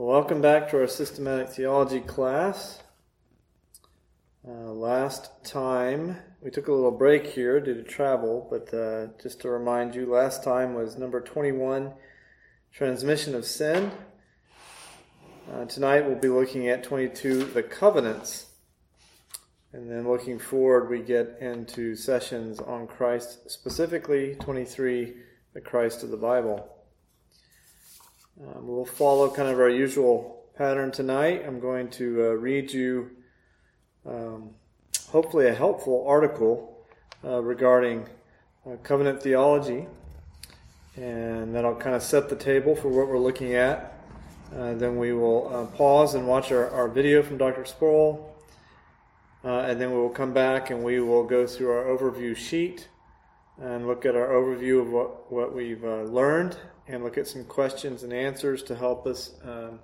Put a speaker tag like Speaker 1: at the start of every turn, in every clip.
Speaker 1: Welcome back to our systematic theology class. Uh, last time we took a little break here due to travel, but uh, just to remind you, last time was number 21 transmission of sin. Uh, tonight we'll be looking at 22 the covenants. And then looking forward, we get into sessions on Christ, specifically 23 the Christ of the Bible. Um, we'll follow kind of our usual pattern tonight. I'm going to uh, read you um, hopefully a helpful article uh, regarding uh, covenant theology, and that'll kind of set the table for what we're looking at. Uh, then we will uh, pause and watch our, our video from Dr. Sproul, uh, and then we will come back and we will go through our overview sheet and look at our overview of what, what we've learned and look at some questions and answers to help us um,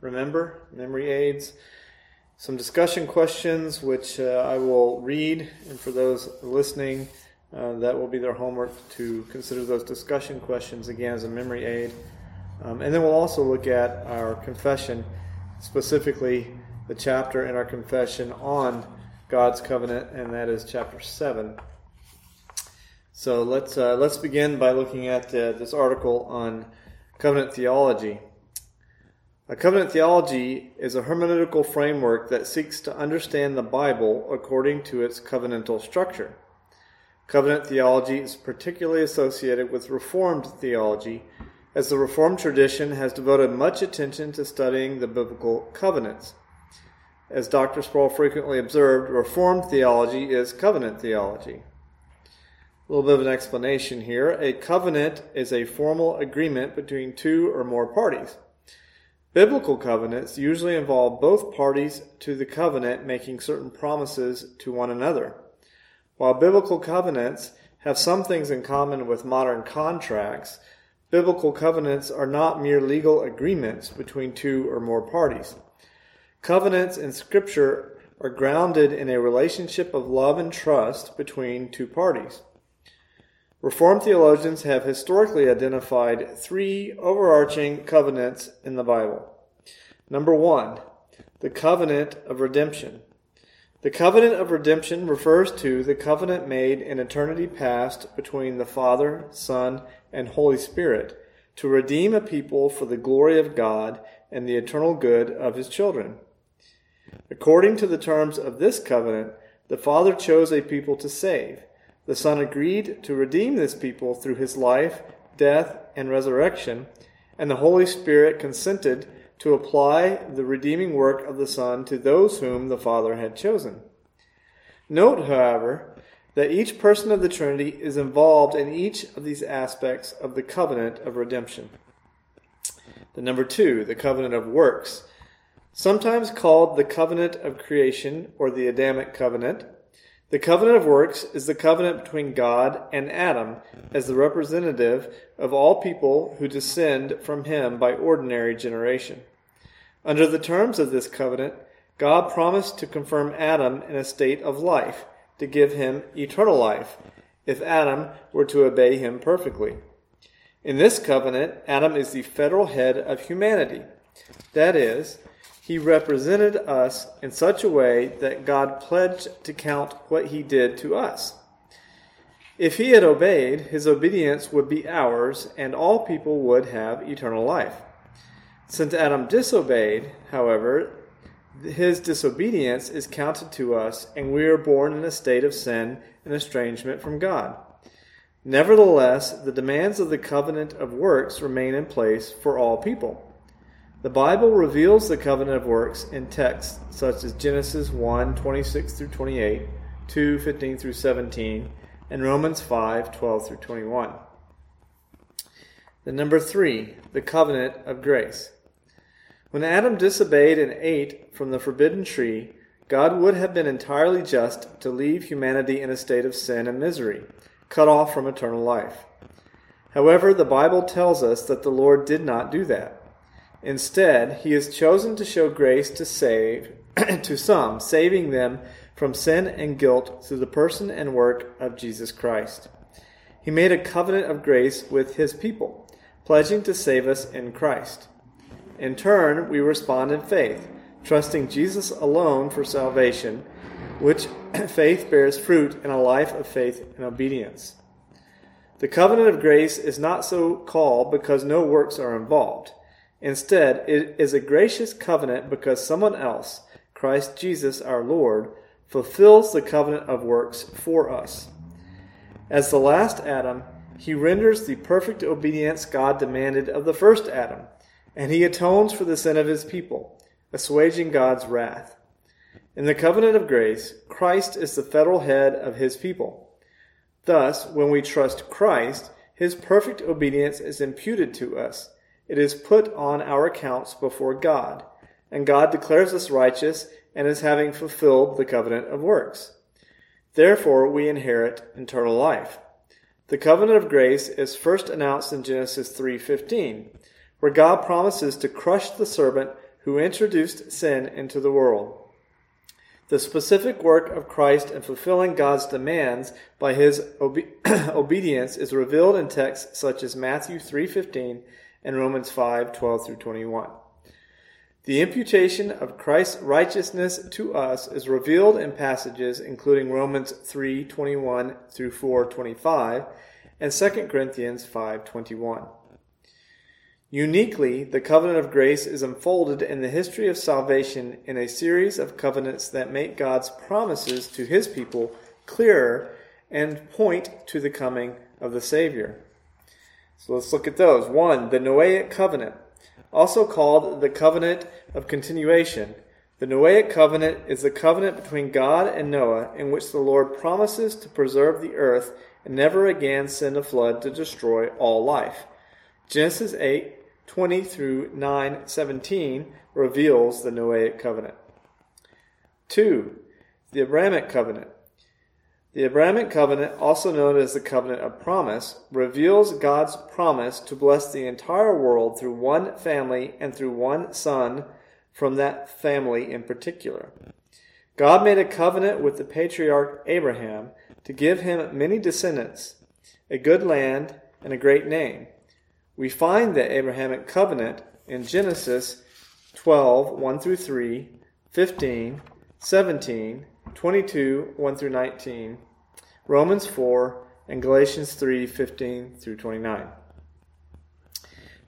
Speaker 1: remember, memory aids. Some discussion questions, which uh, I will read, and for those listening, uh, that will be their homework to consider those discussion questions again as a memory aid. Um, and then we'll also look at our confession, specifically the chapter in our confession on God's covenant, and that is chapter 7. So let's uh, let's begin by looking at uh, this article on covenant theology. A covenant theology is a hermeneutical framework that seeks to understand the Bible according to its covenantal structure. Covenant theology is particularly associated with Reformed theology, as the Reformed tradition has devoted much attention to studying the biblical covenants. As Dr. Sproul frequently observed, Reformed theology is covenant theology. A little bit of an explanation here. A covenant is a formal agreement between two or more parties. Biblical covenants usually involve both parties to the covenant making certain promises to one another. While biblical covenants have some things in common with modern contracts, biblical covenants are not mere legal agreements between two or more parties. Covenants in Scripture are grounded in a relationship of love and trust between two parties. Reformed theologians have historically identified three overarching covenants in the Bible. Number one, the covenant of redemption. The covenant of redemption refers to the covenant made in eternity past between the Father, Son, and Holy Spirit to redeem a people for the glory of God and the eternal good of his children. According to the terms of this covenant, the Father chose a people to save the Son agreed to redeem this people through his life, death, and resurrection, and the Holy Spirit consented to apply the redeeming work of the Son to those whom the Father had chosen. Note, however, that each person of the Trinity is involved in each of these aspects of the covenant of redemption. The number two, the covenant of works, sometimes called the covenant of creation or the Adamic covenant, the covenant of works is the covenant between God and Adam as the representative of all people who descend from him by ordinary generation. Under the terms of this covenant, God promised to confirm Adam in a state of life, to give him eternal life, if Adam were to obey him perfectly. In this covenant, Adam is the federal head of humanity. That is, he represented us in such a way that God pledged to count what he did to us. If he had obeyed, his obedience would be ours, and all people would have eternal life. Since Adam disobeyed, however, his disobedience is counted to us, and we are born in a state of sin and estrangement from God. Nevertheless, the demands of the covenant of works remain in place for all people. The Bible reveals the covenant of works in texts such as Genesis 1 26 through 28, 2 15 through 17, and Romans 5 12 through 21. The number three, the covenant of grace. When Adam disobeyed and ate from the forbidden tree, God would have been entirely just to leave humanity in a state of sin and misery, cut off from eternal life. However, the Bible tells us that the Lord did not do that. Instead, he has chosen to show grace to save to some, saving them from sin and guilt through the person and work of Jesus Christ. He made a covenant of grace with his people, pledging to save us in Christ. In turn, we respond in faith, trusting Jesus alone for salvation, which faith bears fruit in a life of faith and obedience. The covenant of grace is not so called because no works are involved. Instead, it is a gracious covenant because someone else, Christ Jesus our Lord, fulfills the covenant of works for us. As the last Adam, he renders the perfect obedience God demanded of the first Adam, and he atones for the sin of his people, assuaging God's wrath. In the covenant of grace, Christ is the federal head of his people. Thus, when we trust Christ, his perfect obedience is imputed to us. It is put on our accounts before God, and God declares us righteous and as having fulfilled the covenant of works. Therefore, we inherit eternal life. The covenant of grace is first announced in Genesis 3:15, where God promises to crush the serpent who introduced sin into the world. The specific work of Christ in fulfilling God's demands by his obe- obedience is revealed in texts such as Matthew 3:15 and Romans 5:12 through 21. The imputation of Christ's righteousness to us is revealed in passages including Romans 3:21 through 4:25 and 2 Corinthians 5:21. Uniquely, the covenant of grace is unfolded in the history of salvation in a series of covenants that make God's promises to his people clearer and point to the coming of the Savior. So let's look at those. One, the Noahic covenant, also called the covenant of continuation. The Noahic covenant is the covenant between God and Noah in which the Lord promises to preserve the earth and never again send a flood to destroy all life. Genesis 8 20 through 9 17 reveals the Noahic covenant. 2. The Abrahamic covenant. The Abrahamic covenant, also known as the covenant of promise, reveals God's promise to bless the entire world through one family and through one son from that family in particular. God made a covenant with the patriarch Abraham to give him many descendants, a good land, and a great name. We find the Abrahamic covenant in Genesis 12, 1 through 3, 15, 17, 22, 1 through 19, Romans 4, and Galatians 3, 15 through 29.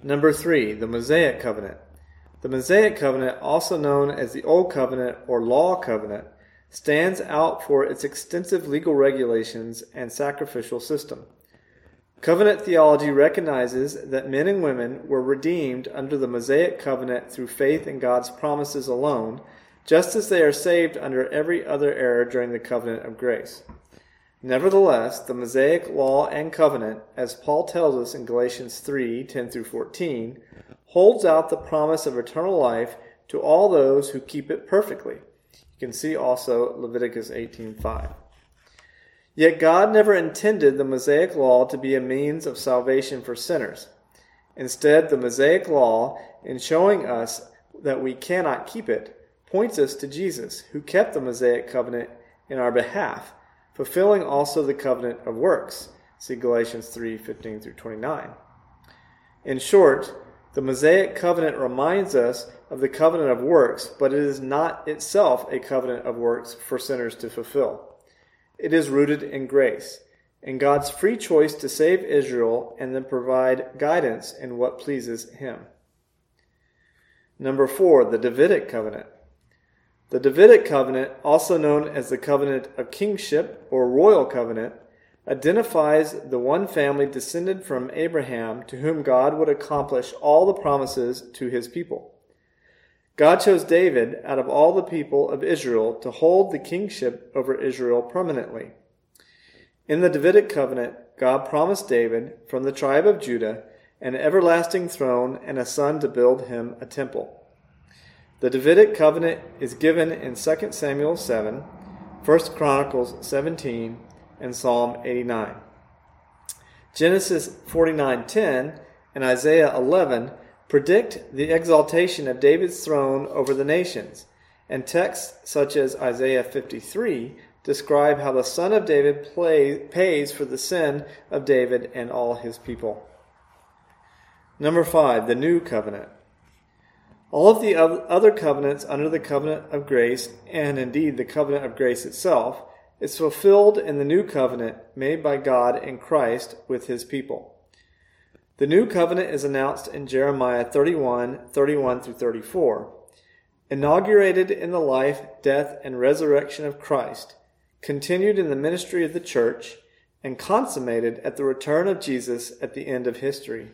Speaker 1: Number 3, the Mosaic covenant. The Mosaic covenant, also known as the Old Covenant or Law Covenant, stands out for its extensive legal regulations and sacrificial system. Covenant theology recognizes that men and women were redeemed under the Mosaic covenant through faith in God's promises alone, just as they are saved under every other era during the covenant of grace. Nevertheless, the Mosaic law and covenant, as Paul tells us in Galatians 3 10 through 14, holds out the promise of eternal life to all those who keep it perfectly. You can see also Leviticus 18 5. Yet God never intended the Mosaic law to be a means of salvation for sinners. Instead, the Mosaic law, in showing us that we cannot keep it, points us to Jesus, who kept the Mosaic covenant in our behalf, fulfilling also the covenant of works. See Galatians 3 15 through 29. In short, the Mosaic covenant reminds us of the covenant of works, but it is not itself a covenant of works for sinners to fulfill. It is rooted in grace, in God's free choice to save Israel and then provide guidance in what pleases Him. Number four, the Davidic covenant. The Davidic covenant, also known as the covenant of kingship or royal covenant, identifies the one family descended from Abraham to whom God would accomplish all the promises to his people. God chose David out of all the people of Israel to hold the kingship over Israel permanently. In the Davidic covenant, God promised David, from the tribe of Judah, an everlasting throne and a son to build him a temple. The Davidic covenant is given in 2 Samuel 7, 1 Chronicles 17, and Psalm 89. Genesis 49:10 and Isaiah 11 predict the exaltation of David's throne over the nations, and texts such as Isaiah 53 describe how the Son of David play, pays for the sin of David and all his people. Number five, the New Covenant. All of the other covenants under the covenant of grace, and indeed the covenant of grace itself, is fulfilled in the new covenant made by God in Christ with his people. The new covenant is announced in Jeremiah 31 31 through 34. Inaugurated in the life, death, and resurrection of Christ, continued in the ministry of the church, and consummated at the return of Jesus at the end of history.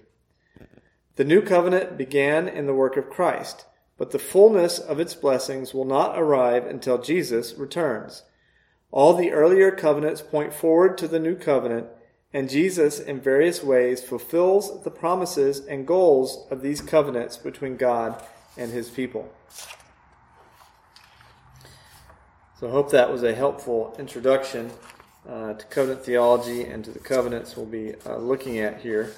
Speaker 1: The new covenant began in the work of Christ, but the fullness of its blessings will not arrive until Jesus returns. All the earlier covenants point forward to the new covenant, and Jesus, in various ways, fulfills the promises and goals of these covenants between God and his people. So I hope that was a helpful introduction uh, to covenant theology and to the covenants we'll be uh, looking at here.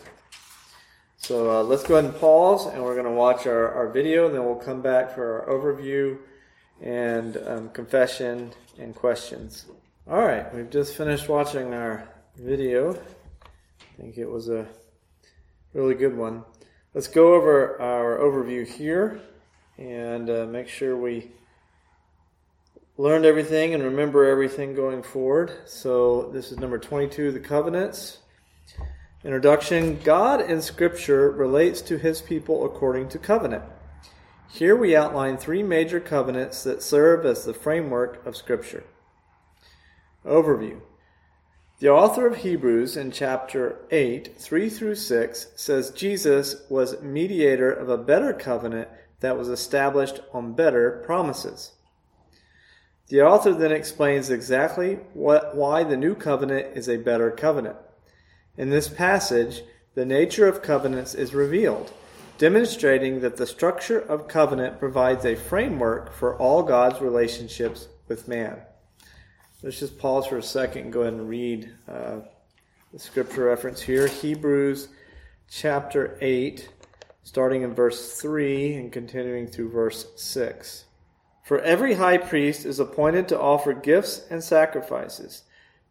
Speaker 1: So uh, let's go ahead and pause, and we're going to watch our, our video, and then we'll come back for our overview and um, confession and questions. All right, we've just finished watching our video. I think it was a really good one. Let's go over our overview here and uh, make sure we learned everything and remember everything going forward. So this is number 22, the covenants. Introduction God in Scripture relates to his people according to covenant. Here we outline three major covenants that serve as the framework of Scripture. Overview The author of Hebrews in chapter 8, 3 through 6 says Jesus was mediator of a better covenant that was established on better promises. The author then explains exactly what, why the new covenant is a better covenant. In this passage, the nature of covenants is revealed, demonstrating that the structure of covenant provides a framework for all God's relationships with man. Let's just pause for a second and go ahead and read uh, the scripture reference here Hebrews chapter 8, starting in verse 3 and continuing through verse 6. For every high priest is appointed to offer gifts and sacrifices.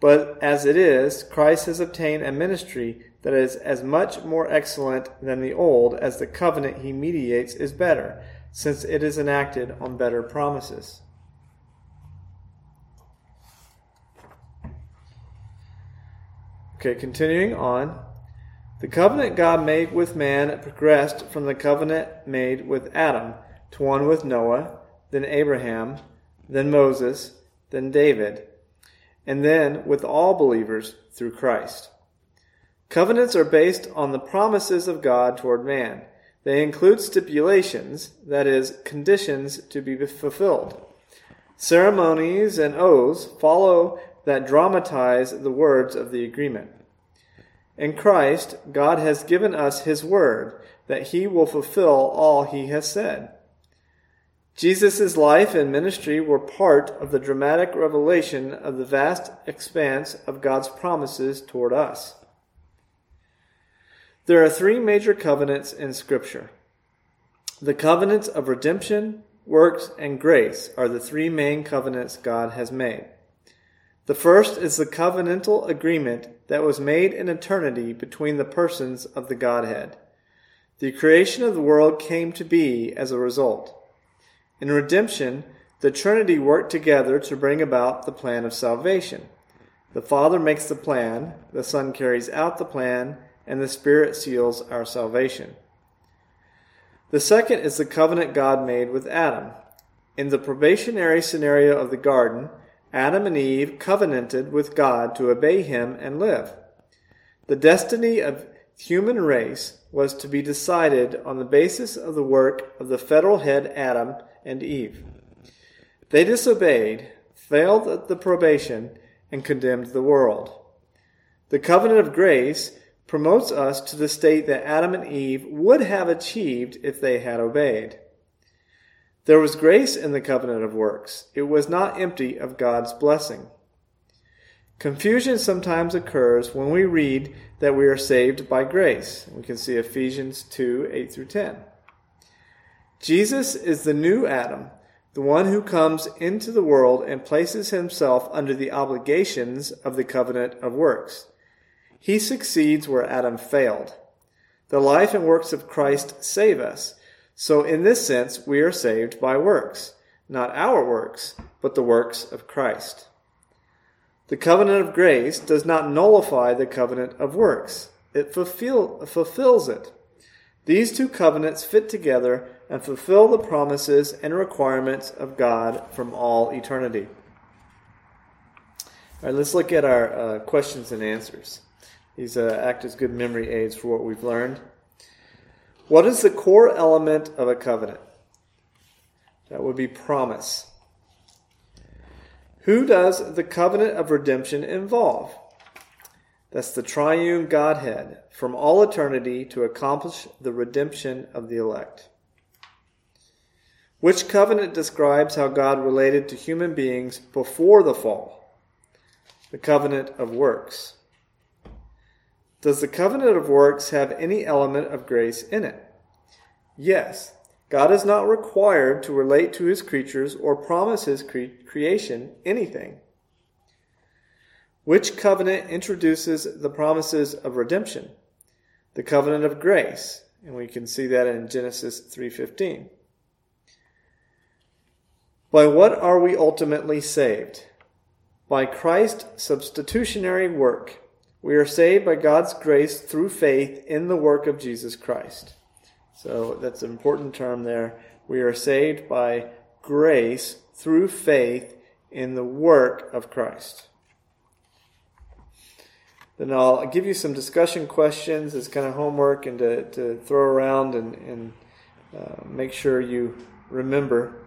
Speaker 1: But as it is, Christ has obtained a ministry that is as much more excellent than the old as the covenant he mediates is better, since it is enacted on better promises. Okay, continuing on. The covenant God made with man progressed from the covenant made with Adam to one with Noah, then Abraham, then Moses, then David and then with all believers through Christ. Covenants are based on the promises of God toward man. They include stipulations, that is, conditions to be fulfilled. Ceremonies and oaths follow that dramatize the words of the agreement. In Christ, God has given us His word that He will fulfill all He has said. Jesus' life and ministry were part of the dramatic revelation of the vast expanse of God's promises toward us. There are three major covenants in Scripture. The covenants of redemption, works, and grace are the three main covenants God has made. The first is the covenantal agreement that was made in eternity between the persons of the Godhead. The creation of the world came to be as a result. In redemption, the Trinity worked together to bring about the plan of salvation. The Father makes the plan, the Son carries out the plan, and the Spirit seals our salvation. The second is the covenant God made with Adam. In the probationary scenario of the garden, Adam and Eve covenanted with God to obey him and live. The destiny of human race was to be decided on the basis of the work of the federal head Adam and Eve. They disobeyed, failed at the probation, and condemned the world. The covenant of grace promotes us to the state that Adam and Eve would have achieved if they had obeyed. There was grace in the covenant of works. It was not empty of God's blessing. Confusion sometimes occurs when we read that we are saved by grace. We can see Ephesians 2 8 through 10. Jesus is the new Adam, the one who comes into the world and places himself under the obligations of the covenant of works. He succeeds where Adam failed. The life and works of Christ save us. So, in this sense, we are saved by works, not our works, but the works of Christ. The covenant of grace does not nullify the covenant of works, it fulfill, fulfills it. These two covenants fit together and fulfill the promises and requirements of God from all eternity. All right, let's look at our uh, questions and answers. These uh, act as good memory aids for what we've learned. What is the core element of a covenant? That would be promise. Who does the covenant of redemption involve? That's the triune Godhead from all eternity to accomplish the redemption of the elect. Which covenant describes how God related to human beings before the fall? The covenant of works. Does the covenant of works have any element of grace in it? Yes. God is not required to relate to his creatures or promise his cre- creation anything. Which covenant introduces the promises of redemption? The covenant of grace, and we can see that in Genesis 3:15. By what are we ultimately saved? By Christ's substitutionary work. We are saved by God's grace through faith in the work of Jesus Christ. So that's an important term there. We are saved by grace through faith in the work of Christ. Then I'll give you some discussion questions as kind of homework and to, to throw around and, and uh, make sure you remember.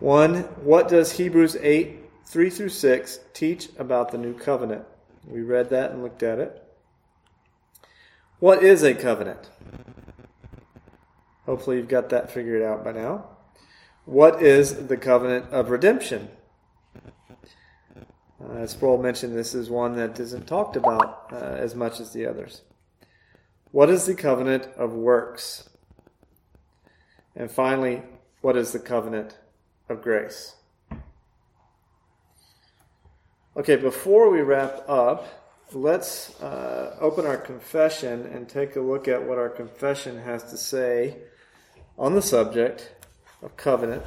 Speaker 1: One, what does Hebrews 8, 3 through 6 teach about the new covenant? We read that and looked at it. What is a covenant? Hopefully, you've got that figured out by now. What is the covenant of redemption? Uh, as Sproul mentioned, this is one that isn't talked about uh, as much as the others. What is the covenant of works? And finally, what is the covenant of grace? Okay, before we wrap up, let's uh, open our confession and take a look at what our confession has to say on the subject of covenant.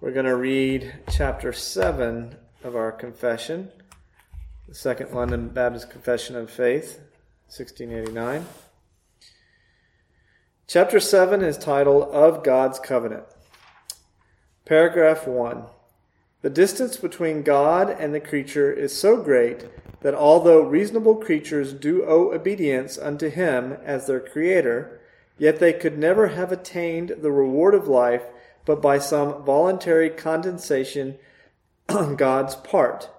Speaker 1: We're going to read chapter 7 of our confession, the Second London Baptist Confession of Faith, 1689. Chapter 7 is titled Of God's Covenant. Paragraph 1. The distance between God and the creature is so great that although reasonable creatures do owe obedience unto him as their creator, yet they could never have attained the reward of life but by some voluntary condensation on God's part,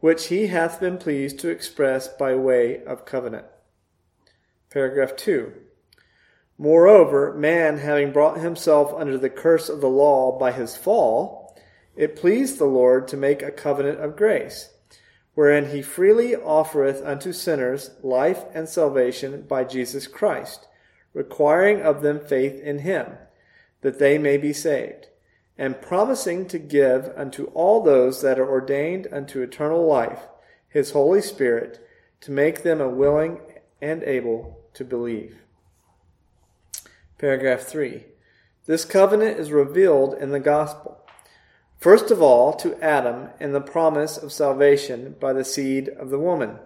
Speaker 1: which he hath been pleased to express by way of covenant. Paragraph 2. Moreover, man having brought himself under the curse of the law by his fall, it pleased the Lord to make a covenant of grace, wherein he freely offereth unto sinners life and salvation by Jesus Christ, requiring of them faith in him, that they may be saved, and promising to give unto all those that are ordained unto eternal life his Holy Spirit, to make them a willing and able to believe. Paragraph 3. This covenant is revealed in the gospel. First of all, to Adam in the promise of salvation by the seed of the woman,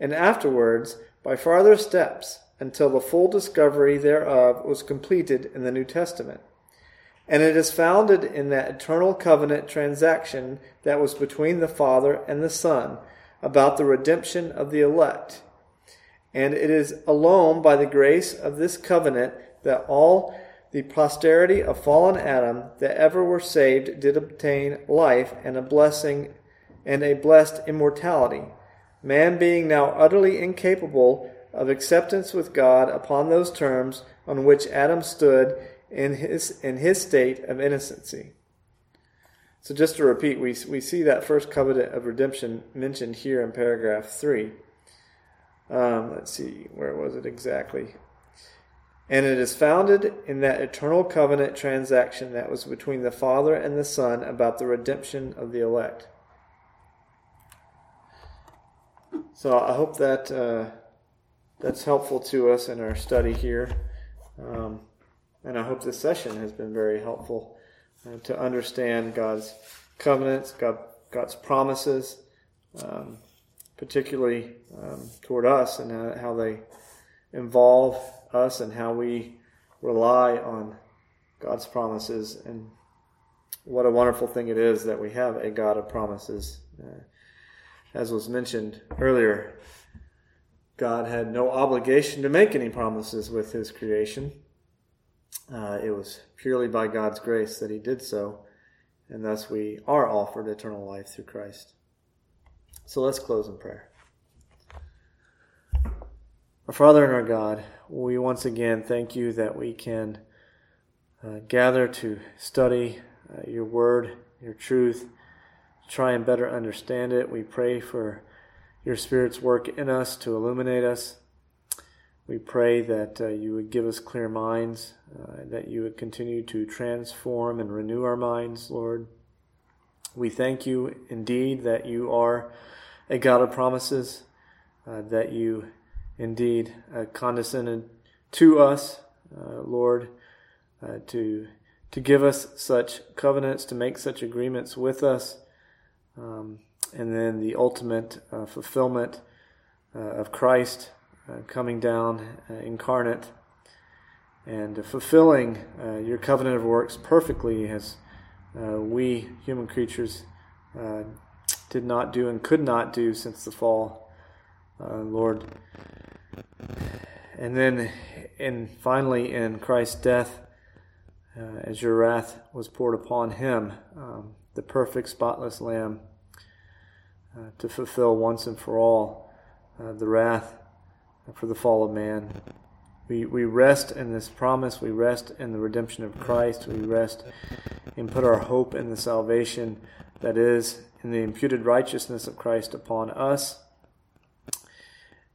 Speaker 1: and afterwards by farther steps until the full discovery thereof was completed in the New Testament. And it is founded in that eternal covenant transaction that was between the Father and the Son about the redemption of the elect. And it is alone by the grace of this covenant that all the posterity of fallen Adam that ever were saved did obtain life and a blessing and a blessed immortality. Man being now utterly incapable of acceptance with God upon those terms on which Adam stood in his, in his state of innocency. So just to repeat, we, we see that first covenant of redemption mentioned here in paragraph 3. Um, let's see, where was it exactly? And it is founded in that eternal covenant transaction that was between the Father and the Son about the redemption of the elect. So I hope that uh, that's helpful to us in our study here. Um, and I hope this session has been very helpful uh, to understand God's covenants, God, God's promises, um, particularly um, toward us and how, how they involve us and how we rely on God's promises. And what a wonderful thing it is that we have a God of promises. Uh, as was mentioned earlier, God had no obligation to make any promises with his creation. Uh, it was purely by God's grace that he did so, and thus we are offered eternal life through Christ. So let's close in prayer. Our Father and our God, we once again thank you that we can uh, gather to study uh, your word, your truth, try and better understand it. We pray for your Spirit's work in us to illuminate us. We pray that uh, you would give us clear minds, uh, that you would continue to transform and renew our minds, Lord. We thank you indeed that you are a God of promises, uh, that you indeed uh, condescended to us, uh, Lord, uh, to to give us such covenants, to make such agreements with us, um, and then the ultimate uh, fulfillment uh, of Christ uh, coming down incarnate and fulfilling your covenant of works perfectly as we human creatures did not do and could not do since the fall. Lord, and then, and finally, in Christ's death, uh, as your wrath was poured upon him, um, the perfect, spotless Lamb, uh, to fulfill once and for all uh, the wrath for the fall of man. We, we rest in this promise. We rest in the redemption of Christ. We rest and put our hope in the salvation that is in the imputed righteousness of Christ upon us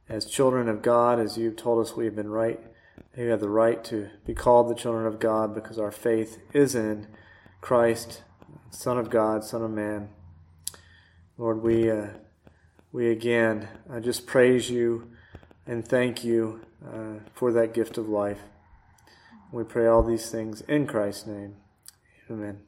Speaker 1: as children of God, as you've told us we have been right, we have the right to be called the children of God because our faith is in Christ, Son of God, Son of Man. Lord, we uh, we again uh, just praise you and thank you uh, for that gift of life. We pray all these things in Christ's name. Amen.